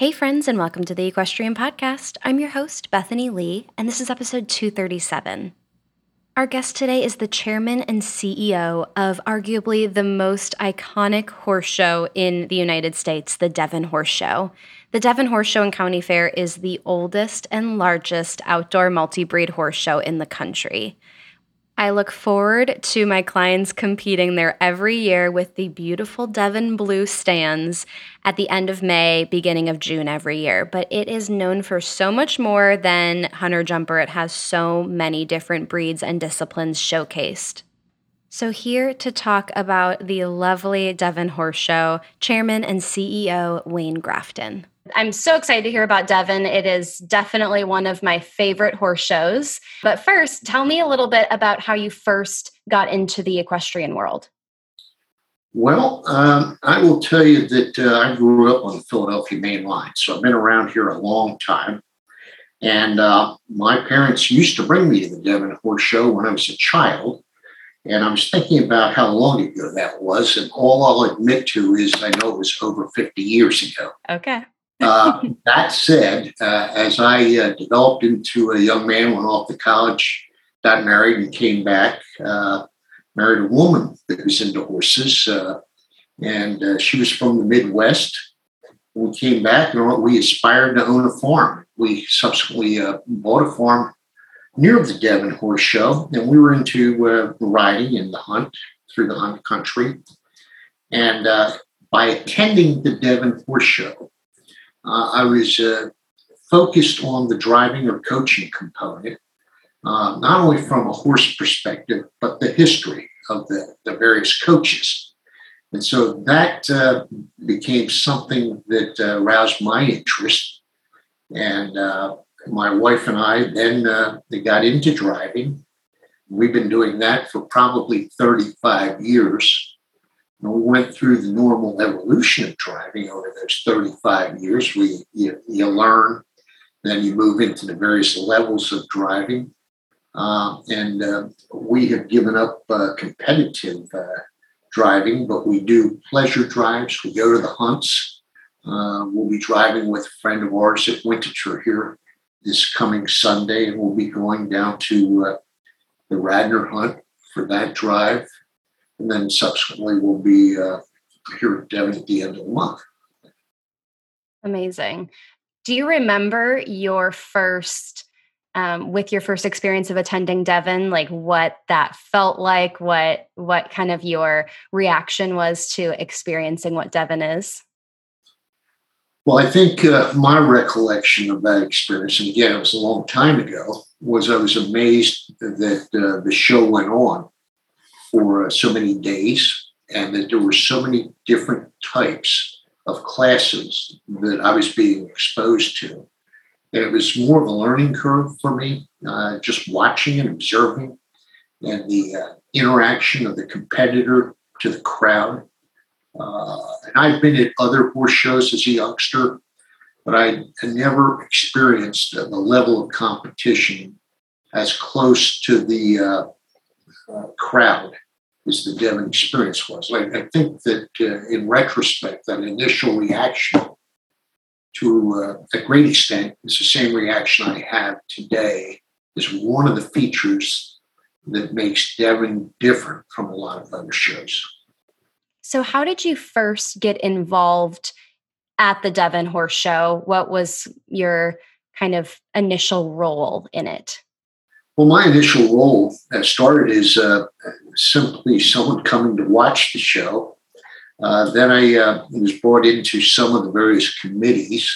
Hey, friends, and welcome to the Equestrian Podcast. I'm your host, Bethany Lee, and this is episode 237. Our guest today is the chairman and CEO of arguably the most iconic horse show in the United States, the Devon Horse Show. The Devon Horse Show and County Fair is the oldest and largest outdoor multi breed horse show in the country. I look forward to my clients competing there every year with the beautiful Devon Blue stands at the end of May, beginning of June every year. But it is known for so much more than Hunter Jumper. It has so many different breeds and disciplines showcased. So, here to talk about the lovely Devon Horse Show, Chairman and CEO Wayne Grafton. I'm so excited to hear about Devon. It is definitely one of my favorite horse shows. But first, tell me a little bit about how you first got into the equestrian world. Well, um, I will tell you that uh, I grew up on the Philadelphia main line, so I've been around here a long time. And uh, my parents used to bring me to the Devon Horse Show when I was a child. And I was thinking about how long ago that was. And all I'll admit to is I know it was over 50 years ago. Okay. Uh, that said, uh, as I uh, developed into a young man, went off to college, got married, and came back, uh, married a woman that was into horses. Uh, and she was from the Midwest. we came back, and we aspired to own a farm. We subsequently bought a farm near the Devon Horse Show, and we were into riding and the hunt through the hunt country. And by attending the Devon Horse Show, uh, I was uh, focused on the driving or coaching component, uh, not only from a horse perspective, but the history of the, the various coaches. And so that uh, became something that aroused my interest. And my wife and I then uh, got into driving. We've been doing that for probably 35 years. And we went through the normal evolution of driving over those 35 years. We you, you learn, then you move into the various levels of driving. Uh, and uh, we have given up uh, competitive uh, driving, but we do pleasure drives. We go to the hunts. Uh, we'll be driving with a friend of ours at Winterthur here this coming Sunday, and we'll be going down to uh, the Radnor Hunt for that drive, and then subsequently we'll be uh, here at Devon at the end of the month. Amazing. Do you remember your first, um, with your first experience of attending Devon, like what that felt like? What what kind of your reaction was to experiencing what Devon is? Well, I think uh, my recollection of that experience, and again, it was a long time ago, was I was amazed that uh, the show went on for uh, so many days and that there were so many different types of classes that I was being exposed to. And it was more of a learning curve for me, uh, just watching and observing and the uh, interaction of the competitor to the crowd uh, and I've been at other horse shows as a youngster, but I never experienced the level of competition as close to the uh, crowd as the Devon experience was. I, I think that uh, in retrospect, that initial reaction to uh, a great extent is the same reaction I have today is one of the features that makes Devon different from a lot of other shows. So, how did you first get involved at the Devon Horse Show? What was your kind of initial role in it? Well, my initial role started as uh, simply someone coming to watch the show. Uh, then I uh, was brought into some of the various committees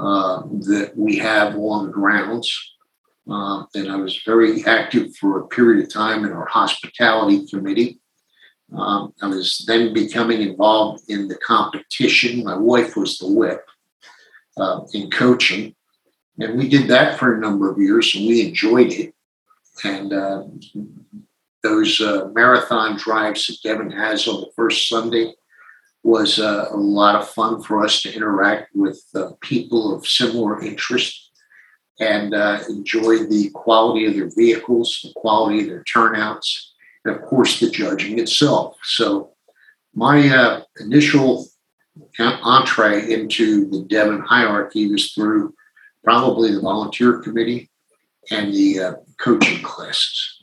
uh, that we have on the grounds. Uh, and I was very active for a period of time in our hospitality committee. Um, I was then becoming involved in the competition. My wife was the whip uh, in coaching. And we did that for a number of years and we enjoyed it. And uh, those uh, marathon drives that Devon has on the first Sunday was uh, a lot of fun for us to interact with uh, people of similar interest and uh, enjoy the quality of their vehicles, the quality of their turnouts, and of course the judging itself. So my uh, initial entree into the Devon hierarchy was through probably the volunteer committee and the uh, coaching classes.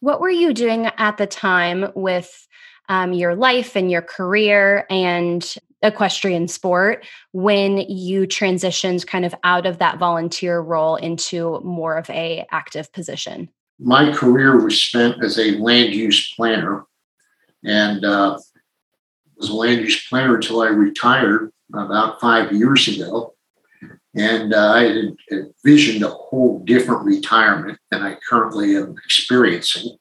What were you doing at the time with um, your life and your career and equestrian sport when you transitioned kind of out of that volunteer role into more of a active position? My career was spent as a land use planner and uh, was a land use planner until I retired about five years ago. And uh, I envisioned a whole different retirement than I currently am experiencing.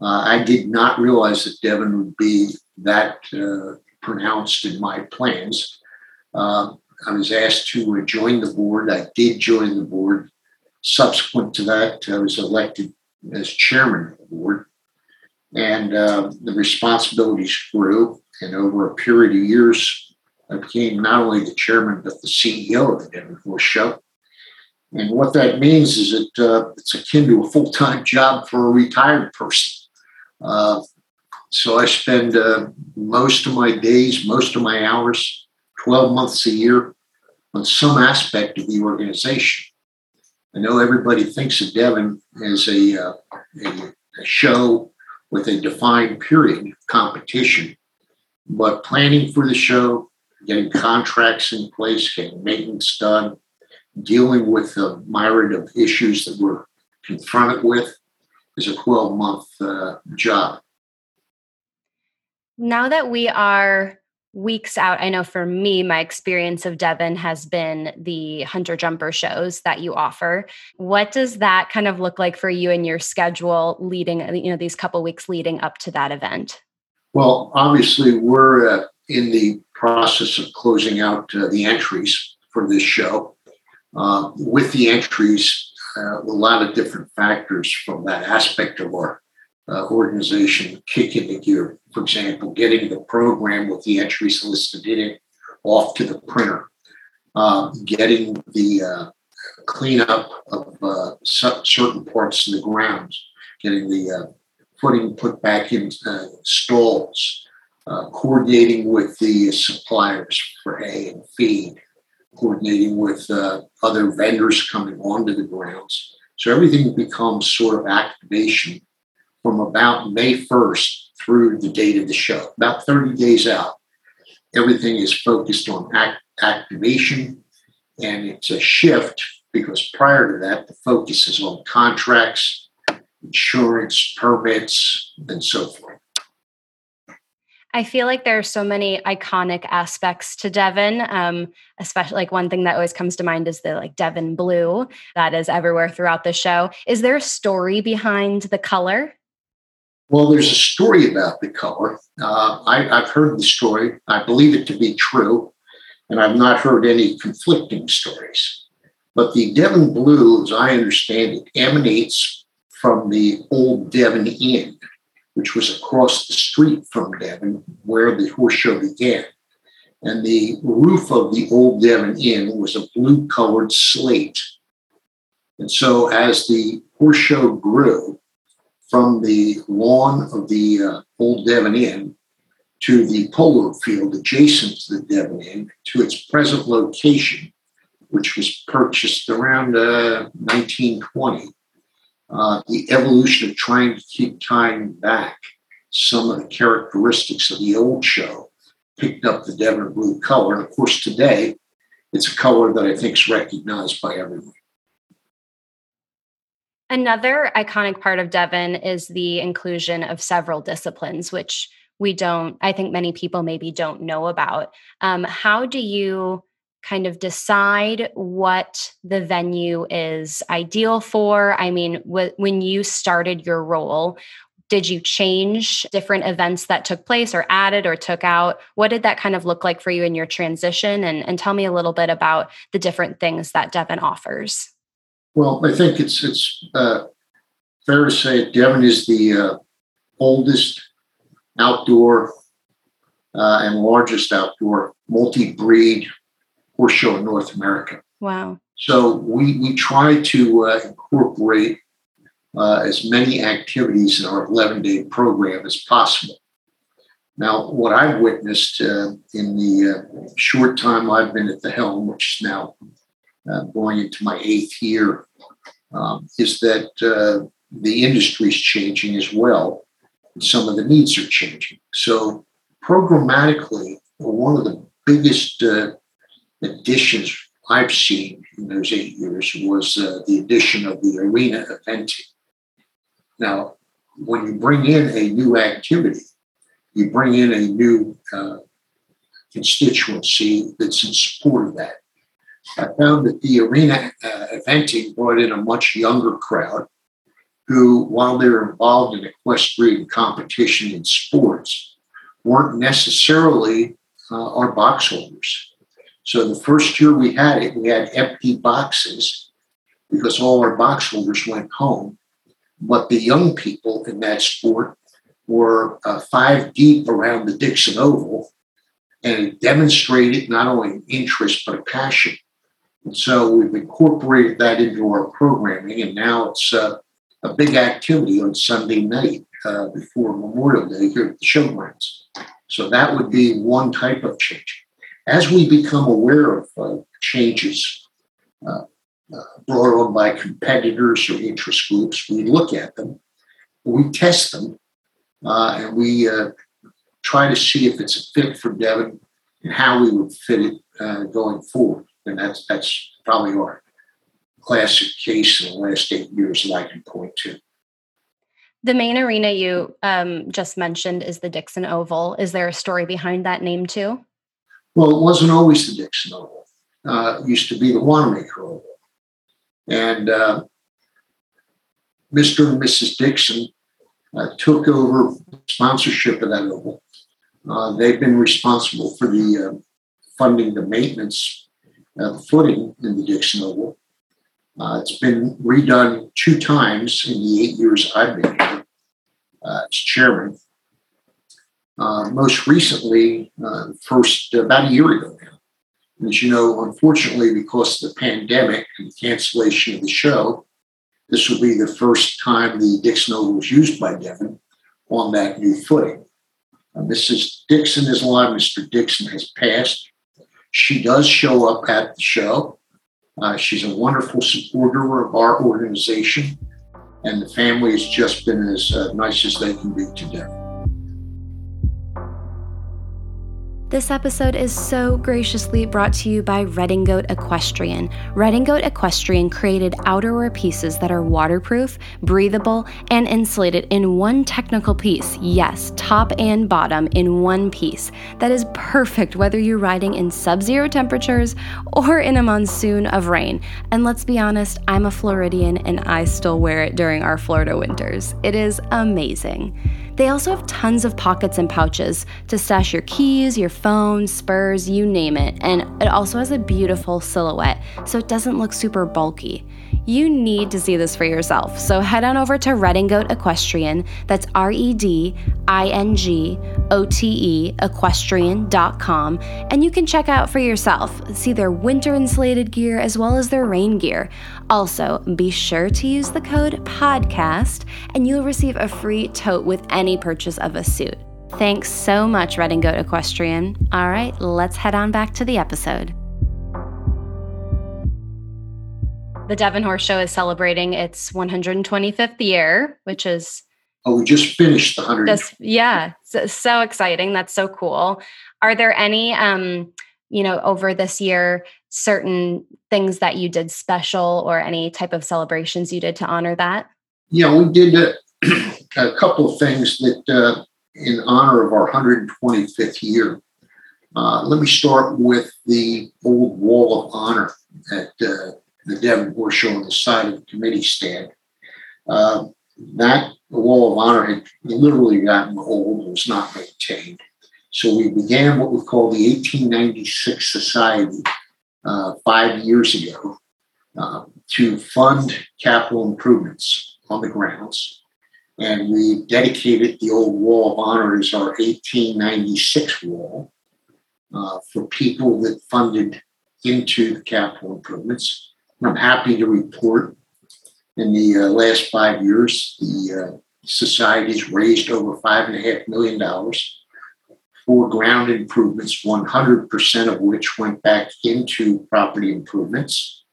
Uh, I did not realize that Devon would be that uh, pronounced in my plans. Uh, I was asked to join the board. I did join the board. Subsequent to that, I was elected as chairman of the board. And uh, the responsibilities grew. And over a period of years, I became not only the chairman, but the CEO of the Devon Horse Show. And what that means is that uh, it's akin to a full time job for a retired person. Uh, so I spend uh, most of my days, most of my hours, 12 months a year on some aspect of the organization. I know everybody thinks of Devon as a, uh, a, a show with a defined period of competition, but planning for the show, getting contracts in place, getting maintenance done, dealing with the myriad of issues that we're confronted with is a 12 month uh, job. Now that we are weeks out, I know for me, my experience of Devon has been the hunter jumper shows that you offer. What does that kind of look like for you and your schedule leading, you know, these couple weeks leading up to that event? Well, obviously, we're uh, in the process of closing out uh, the entries for this show. Uh, with the entries, uh, a lot of different factors from that aspect of our uh, organization kick into gear. For example, getting the program with the entries listed in it off to the printer, uh, getting the uh, cleanup of uh, certain parts of the grounds, getting the footing put back in stalls, coordinating with the suppliers for hay and feed, coordinating with uh, other vendors coming onto the grounds. So everything becomes sort of activation from about May 1st through the date of the show, about 30 days out. Everything is focused on act- activation, and it's a shift because prior to that, the focus is on contracts, insurance, permits, and so forth. I feel like there are so many iconic aspects to Devon. Um, especially like one thing that always comes to mind is the like Devon blue that is everywhere throughout the show. Is there a story behind the color? Well, there's a story about the color. Uh, I, have heard the story. I believe it to be true, and I've not heard any conflicting stories. But the Devon blue, as I understand it, emanates from the old Devon Inn which was across the street from Devon, where the horse show began. And the roof of the old Devon Inn was a blue colored slate. And so, as the horse show grew from the lawn of the uh, old Devon Inn to the polo field adjacent to the Devon Inn to its present location, which was purchased around uh, 1920, uh, the evolution of trying to keep tying back some of the characteristics of the old show picked up the Devon blue color. And of course, today it's a color that I think is recognized by everyone. Another iconic part of Devon is the inclusion of several disciplines, which we don't, I think many people maybe don't know about. Um, how do you kind of decide what the venue is ideal for? I mean, wh- when you started your role, Did you change different events that took place or added or took out? What did that kind of look like for you in your transition? And, and tell me a little bit about the different things that Devon offers. Well, I think it's it's uh, fair to say Devon is the uh, oldest outdoor uh, and largest outdoor multi-breed horse show in North America. Wow! So we we try to uh, incorporate uh, as many activities in our 11-day program as possible. Now, what I've witnessed uh, in the uh, short time I've been at the helm, which is now uh, going into my eighth year, um, is that uh, the industry is changing as well. And some of the needs are changing. So, programmatically, one of the biggest uh, additions I've seen in those eight years was uh, the addition of the arena eventing. Now, when you bring in a new activity, you bring in a new uh, constituency that's in support of that. I found that the arena uh, eventing brought in a much younger crowd who, while they're involved in equestrian competition in sports, weren't necessarily uh, our box holders. So the first year we had it, we had empty boxes because all our box holders went home. But the young people in that sport were uh, five deep around the Dixon Oval and demonstrated not only interest but a passion. And so we've incorporated that into our programming, and now it's uh, a big activity on Sunday night uh, before Memorial Day here at the showgrounds. So that would be one type of change. As we become aware of uh, changes uh, uh, brought on by competitors or interest groups, we look at them, we test them, uh, and we uh, try to see if it's a fit for Devon and how we would fit it going forward. And that's that's probably our classic case in the last eight years that I can point to. The main arena you um, just mentioned is the Dixon Oval. Is there a story behind that name too? Well, it wasn't always the Dixon Oval. Uh, used to be the Wanamaker Oval. And uh, Mr. and Mrs. Dixon uh, took over sponsorship of that oval. Uh, they've been responsible for the uh, funding the maintenance of the footing in the Dixon Oval. Uh, it's been redone two times in the eight years I've been here uh, as chairman. Uh, most recently, first about a year ago now. And as you know, unfortunately, because of the pandemic and the cancellation of the show, this will be the first time the Dixon Oval was used by Devon on that new footing. Uh, Mrs. Dixon is alive. Mr. Dixon has passed. She does show up at the show. Uh, she's a wonderful supporter of our organization, and the family has just been as uh, nice as they can be to Devon. This episode is so graciously brought to you by Redingote Equestrian. Redingote Equestrian created outerwear pieces that are waterproof, breathable, and insulated in one technical piece. Yes, top and bottom in one piece. That is perfect whether you're riding in sub zero temperatures or in a monsoon of rain. And let's be honest, I'm a Floridian and I still wear it during our Florida winters. It is amazing. They also have tons of pockets and pouches to stash your keys, your phone, spurs, you name it. And it also has a beautiful silhouette, so it doesn't look super bulky. You need to see this for yourself. So head on over to Redingote Equestrian. That's R E D I N G O T E equestrian.com. And you can check out for yourself. See their winter insulated gear as well as their rain gear. Also, be sure to use the code PODCAST and you'll receive a free tote with any purchase of a suit. Thanks so much, Redingote Equestrian. All right, let's head on back to the episode. The Devon Horse Show is celebrating its 125th year, which is oh, we just finished the hundred. Yeah, so, so, exciting. That's so cool. Are there any, um, you know, over this year, certain things that you did special, or any type of celebrations you did to honor that? Yeah, we did a, a couple of things that, uh, in honor of our 125th year. Uh, let me start with the old Wall of Honor at uh, the Devon Horse Show on the side of the committee stand. Uh, that the Wall of Honor had literally gotten old and was not maintained. So we began what we call the 1896 Society uh, five years ago uh, to fund capital improvements on the grounds. And we dedicated the old Wall of Honor as our 1896 wall uh, for people that funded into the capital improvements. I'm happy to report in the uh, last five years, the uh, society's raised over five and a half million dollars for ground improvements, 100% of which went back into property improvements.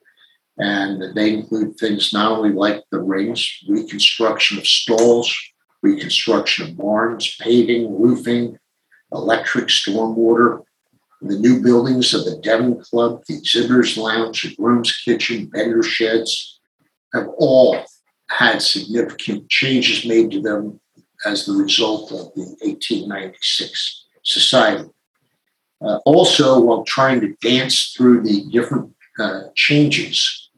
And they include things not only like the rings, reconstruction of stalls, reconstruction of barns, paving, roofing, electric, stormwater, the new buildings of the Devon Club, the Exhibitors Lounge, the Groom's Kitchen, vendor sheds have all had significant changes made to them as the result of the 1896 society. Uh, also, while trying to dance through the different uh, changes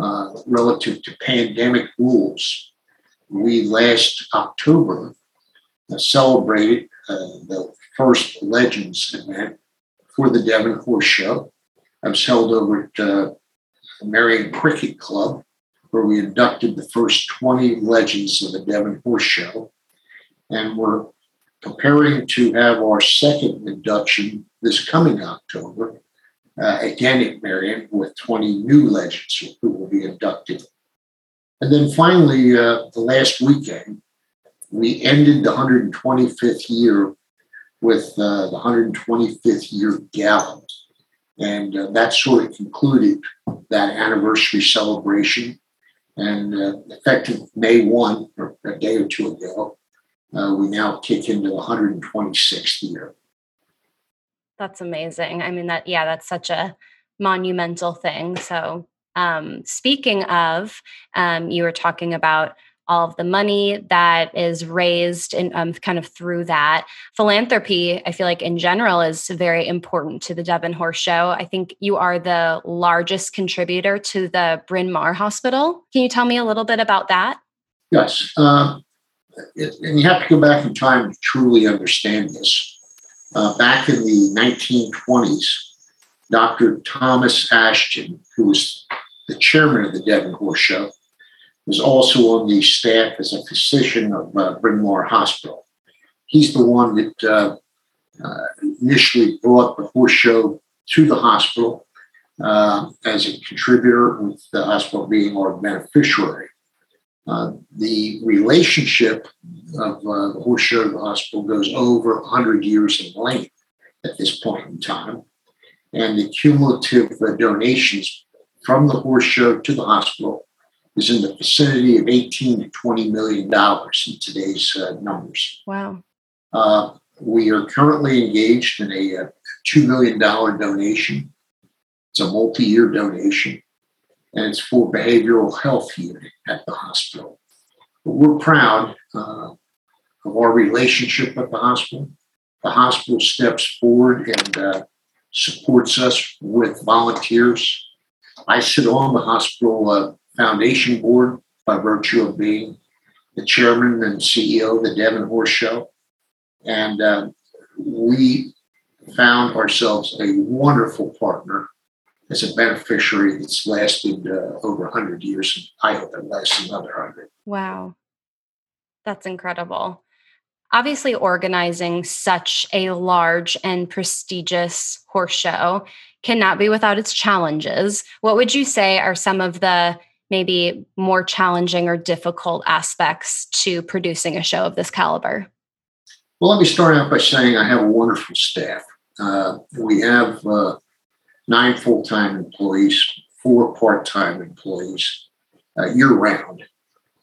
uh, relative to pandemic rules, we last October uh, celebrated uh, the first Legends event for the Devon Horse Show. I was held over at uh, Merion Cricket Club, where we inducted the first 20 legends of the Devon Horse Show. And we're preparing to have our second induction this coming October, uh, again at Merion, with 20 new legends who will be inducted. And then finally, uh, the last weekend, we ended the 125th year with uh, the 125th year gala. And uh, that sort of concluded that anniversary celebration. And uh, effective May 1, or a day or two ago, uh, we now kick into the 126th year. That's amazing. I mean, that, yeah, that's such a monumental thing. So, um, speaking of, um, you were talking about all of the money that is raised and um, kind of through that. Philanthropy, I feel like in general, is very important to the Devon Horse Show. I think you are the largest contributor to the Bryn Mawr Hospital. Can you tell me a little bit about that? Yes. Uh, it, and you have to go back in time to truly understand this. Uh, back in the 1920s, Dr. Thomas Ashton, who was the chairman of the Devon Horse Show, was also on the staff as a physician of uh, Bryn Mawr Hospital. He's the one that uh, uh, initially brought the horse show to the hospital uh, as a contributor, with the hospital being our beneficiary. Uh, the relationship of uh, the horse show to the hospital goes over 100 years in length at this point in time. And the cumulative donations from the horse show to the hospital is in the vicinity of 18 to 20 million dollars in today's uh, numbers. Wow. Uh, we are currently engaged in a, a uh, $2 million donation. It's a multi year donation, and it's for behavioral health unit at the hospital. But we're proud uh, of our relationship with the hospital. The hospital steps forward and uh, supports us with volunteers. I sit on the hospital uh, foundation board by virtue of being the chairman and CEO of the Devon Horse Show. And uh, we found ourselves a wonderful partner as a beneficiary that's lasted uh, over 100 years. I hope it lasts another 100. Wow. That's incredible. Obviously, organizing such a large and prestigious horse show cannot be without its challenges. What would you say are some of the maybe more challenging or difficult aspects to producing a show of this caliber? Well, let me start out by saying I have a wonderful staff. Uh, we have uh, nine full time employees, four part time employees uh, year round.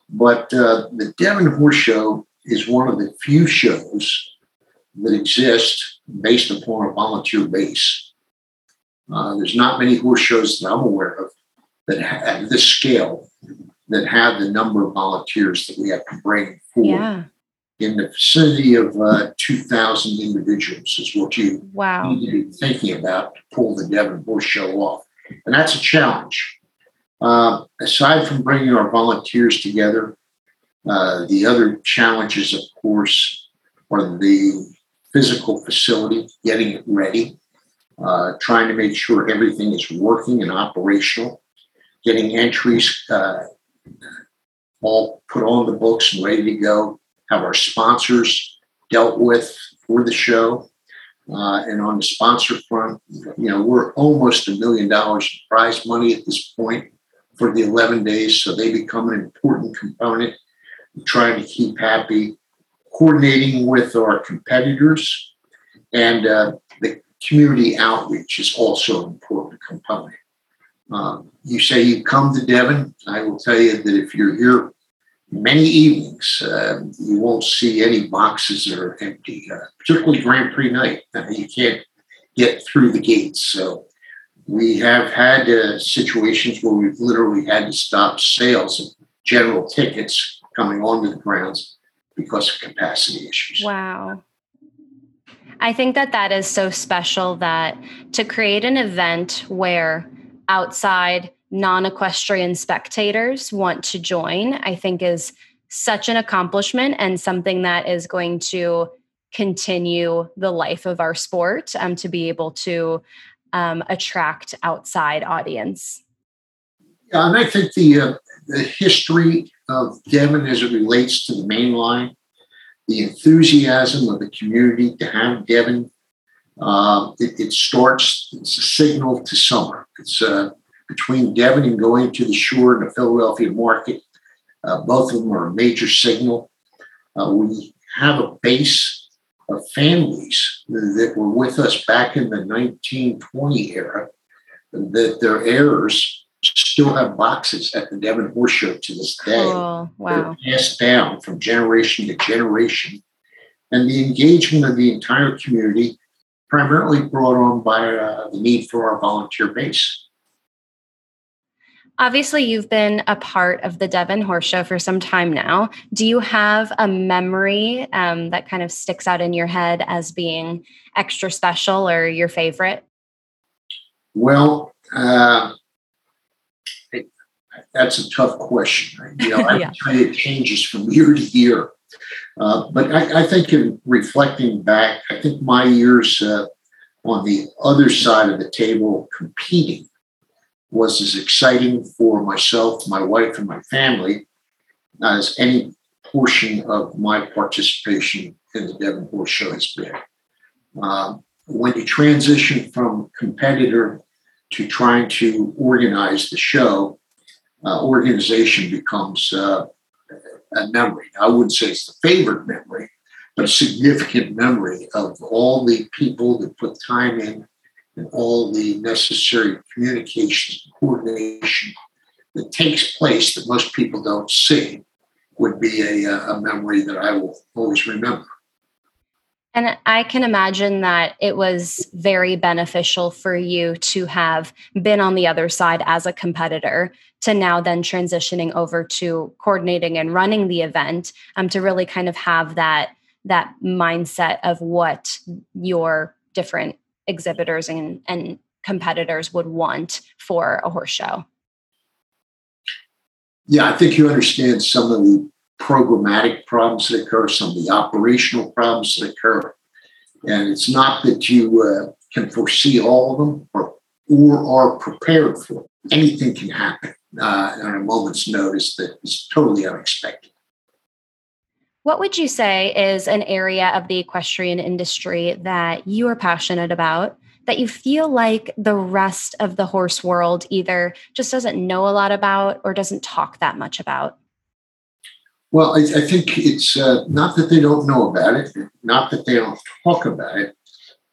But uh, the Devon Horse Show is one of the few shows that exist based upon a volunteer base. Uh, there's not many horse shows that I'm aware of that at this scale that had the number of volunteers that we have to bring forward. Yeah. In the vicinity of uh, 2,000 individuals is what you wow. need to be thinking about to pull the Devon Horse show off. And that's a challenge. Uh, aside from bringing our volunteers together, Uh, the other challenges, of course, are the physical facility, getting it ready, uh, trying to make sure everything is working and operational, getting entries uh, all put on the books and ready to go, have our sponsors dealt with for the show. Uh, and on the sponsor front, you know, we're almost a million dollars in prize money at this point for the 11 days. So they become an important component trying to keep happy, coordinating with our competitors, and uh, the community outreach is also an important component. Um, you say you come to Devon. I will tell you that if you're here many evenings, uh, you won't see any boxes that are empty, uh, particularly Grand Prix night. You can't get through the gates. So we have had uh, situations where we've literally had to stop sales of general tickets coming onto the grounds because of capacity issues. Wow. I think that that is so special that to create an event where outside non equestrian spectators want to join, I think is such an accomplishment and something that is going to continue the life of our sport um, to be able to um, attract outside audience. Yeah, and I think the uh, the history of Devon as it relates to the main line, the enthusiasm of the community to have Devon. Uh, it, it, starts, it's a signal to summer. It's uh, between Devon and going to the shore and the Philadelphia market. Uh, both of them are a major signal. Uh, we have a base of families that were with us back in the 1920 era, that their heirs still have boxes at the Devon Horse Show to this day. Oh, wow. They're passed down from generation to generation. And the engagement of the entire community primarily brought on by uh, the need for our volunteer base. Obviously, you've been a part of the Devon Horse Show for some time now. Do you have a memory um, that kind of sticks out in your head as being extra special or your favorite? Well, uh, that's a tough question. You know, I yeah. it changes from year to year. Uh, but I, I, think in reflecting back, I think my years uh, on the other side of the table competing was as exciting for myself, my wife, and my family as any portion of my participation in the Devon Horse Show has been. Um, when you transition from competitor to trying to organize the show, uh, organization becomes uh, a memory. I wouldn't say it's the favorite memory, but a significant memory of all the people that put time in and all the necessary communications and coordination that takes place that most people don't see would be a, uh, a memory that I will always remember. And I can imagine that it was very beneficial for you to have been on the other side as a competitor to now then transitioning over to coordinating and running the event um, to really kind of have that that mindset of what your different exhibitors and, and competitors would want for a horse show. Yeah, I think you understand some of the programmatic problems that occur, some of the operational problems that occur. And it's not that you uh, can foresee all of them or, or are prepared for. Them. Anything can happen uh, on a moment's notice that is totally unexpected. What would you say is an area of the equestrian industry that you are passionate about that you feel like the rest of the horse world either just doesn't know a lot about or doesn't talk that much about? Well, I, I think it's uh, not that they don't know about it, not that they don't talk about it,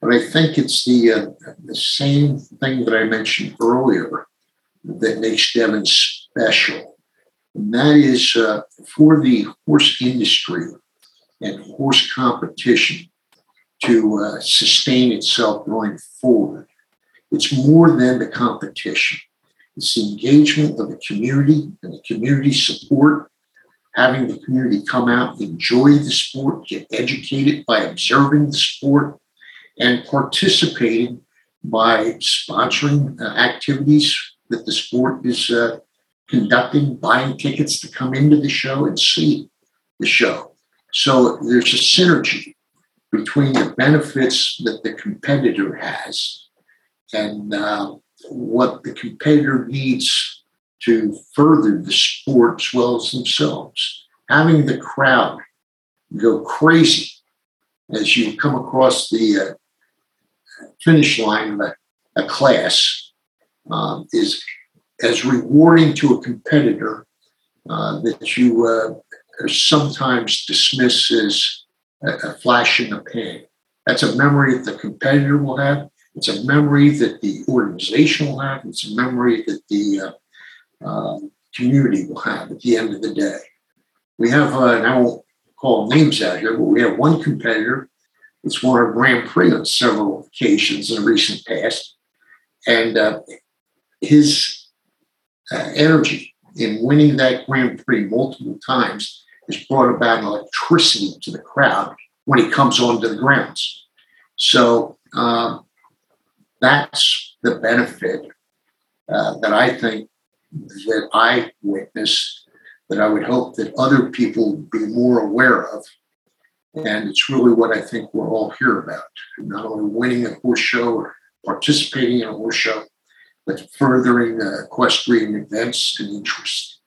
but I think it's the uh, the same thing that I mentioned earlier that makes Devon special, and that is uh, for the horse industry and horse competition to uh, sustain itself going forward. It's more than the competition. It's the engagement of the community and the community support having the community come out, enjoy the sport, get educated by observing the sport, and participating by sponsoring uh, activities that the sport is uh, conducting, buying tickets to come into the show and see. the show. So there's a synergy between the benefits that the competitor has and uh, what the competitor needs to further the sport as well as themselves. Having the crowd go crazy as you come across the uh, finish line of a, a class um, is as rewarding to a competitor uh, that you uh, sometimes dismiss as a, a flash in the pan. That's a memory that the competitor will have. It's a memory that the organization will have. It's a memory that the uh, community will have at the end of the day. We have, uh, and I won't call names out here, but we have one competitor that's won a Grand Prix on several occasions in the recent past. And uh, his uh, energy in winning that Grand Prix multiple times has brought about electricity to the crowd when he comes onto the grounds. So uh, that's the benefit uh, that I think that I witnessed that I would hope that other people would be more aware of. And it's really what I think we're all here about. Not only winning a horse show or participating in a horse show, but furthering uh, equestrian events and interest.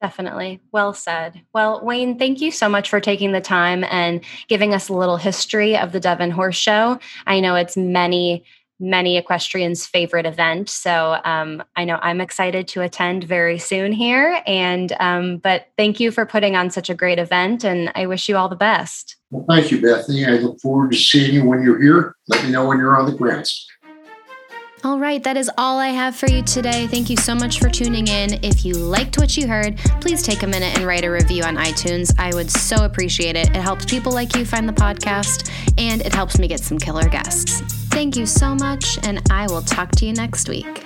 Definitely. Well said. Well, Wayne, thank you so much for taking the time and giving us a little history of the Devon Horse Show. I know it's many many equestrians' favorite event. So um, I know I'm excited to attend very soon here. And um, but thank you for putting on such a great event, and I wish you all the best. Well, thank you, Bethany. I look forward to seeing you when you're here. Let me know when you're on the grounds. All right, that is all I have for you today. Thank you so much for tuning in. If you liked what you heard, please take a minute and write a review on iTunes. I would so appreciate it. It helps people like you find the podcast, and it helps me get some killer guests. Thank you so much, and I will talk to you next week.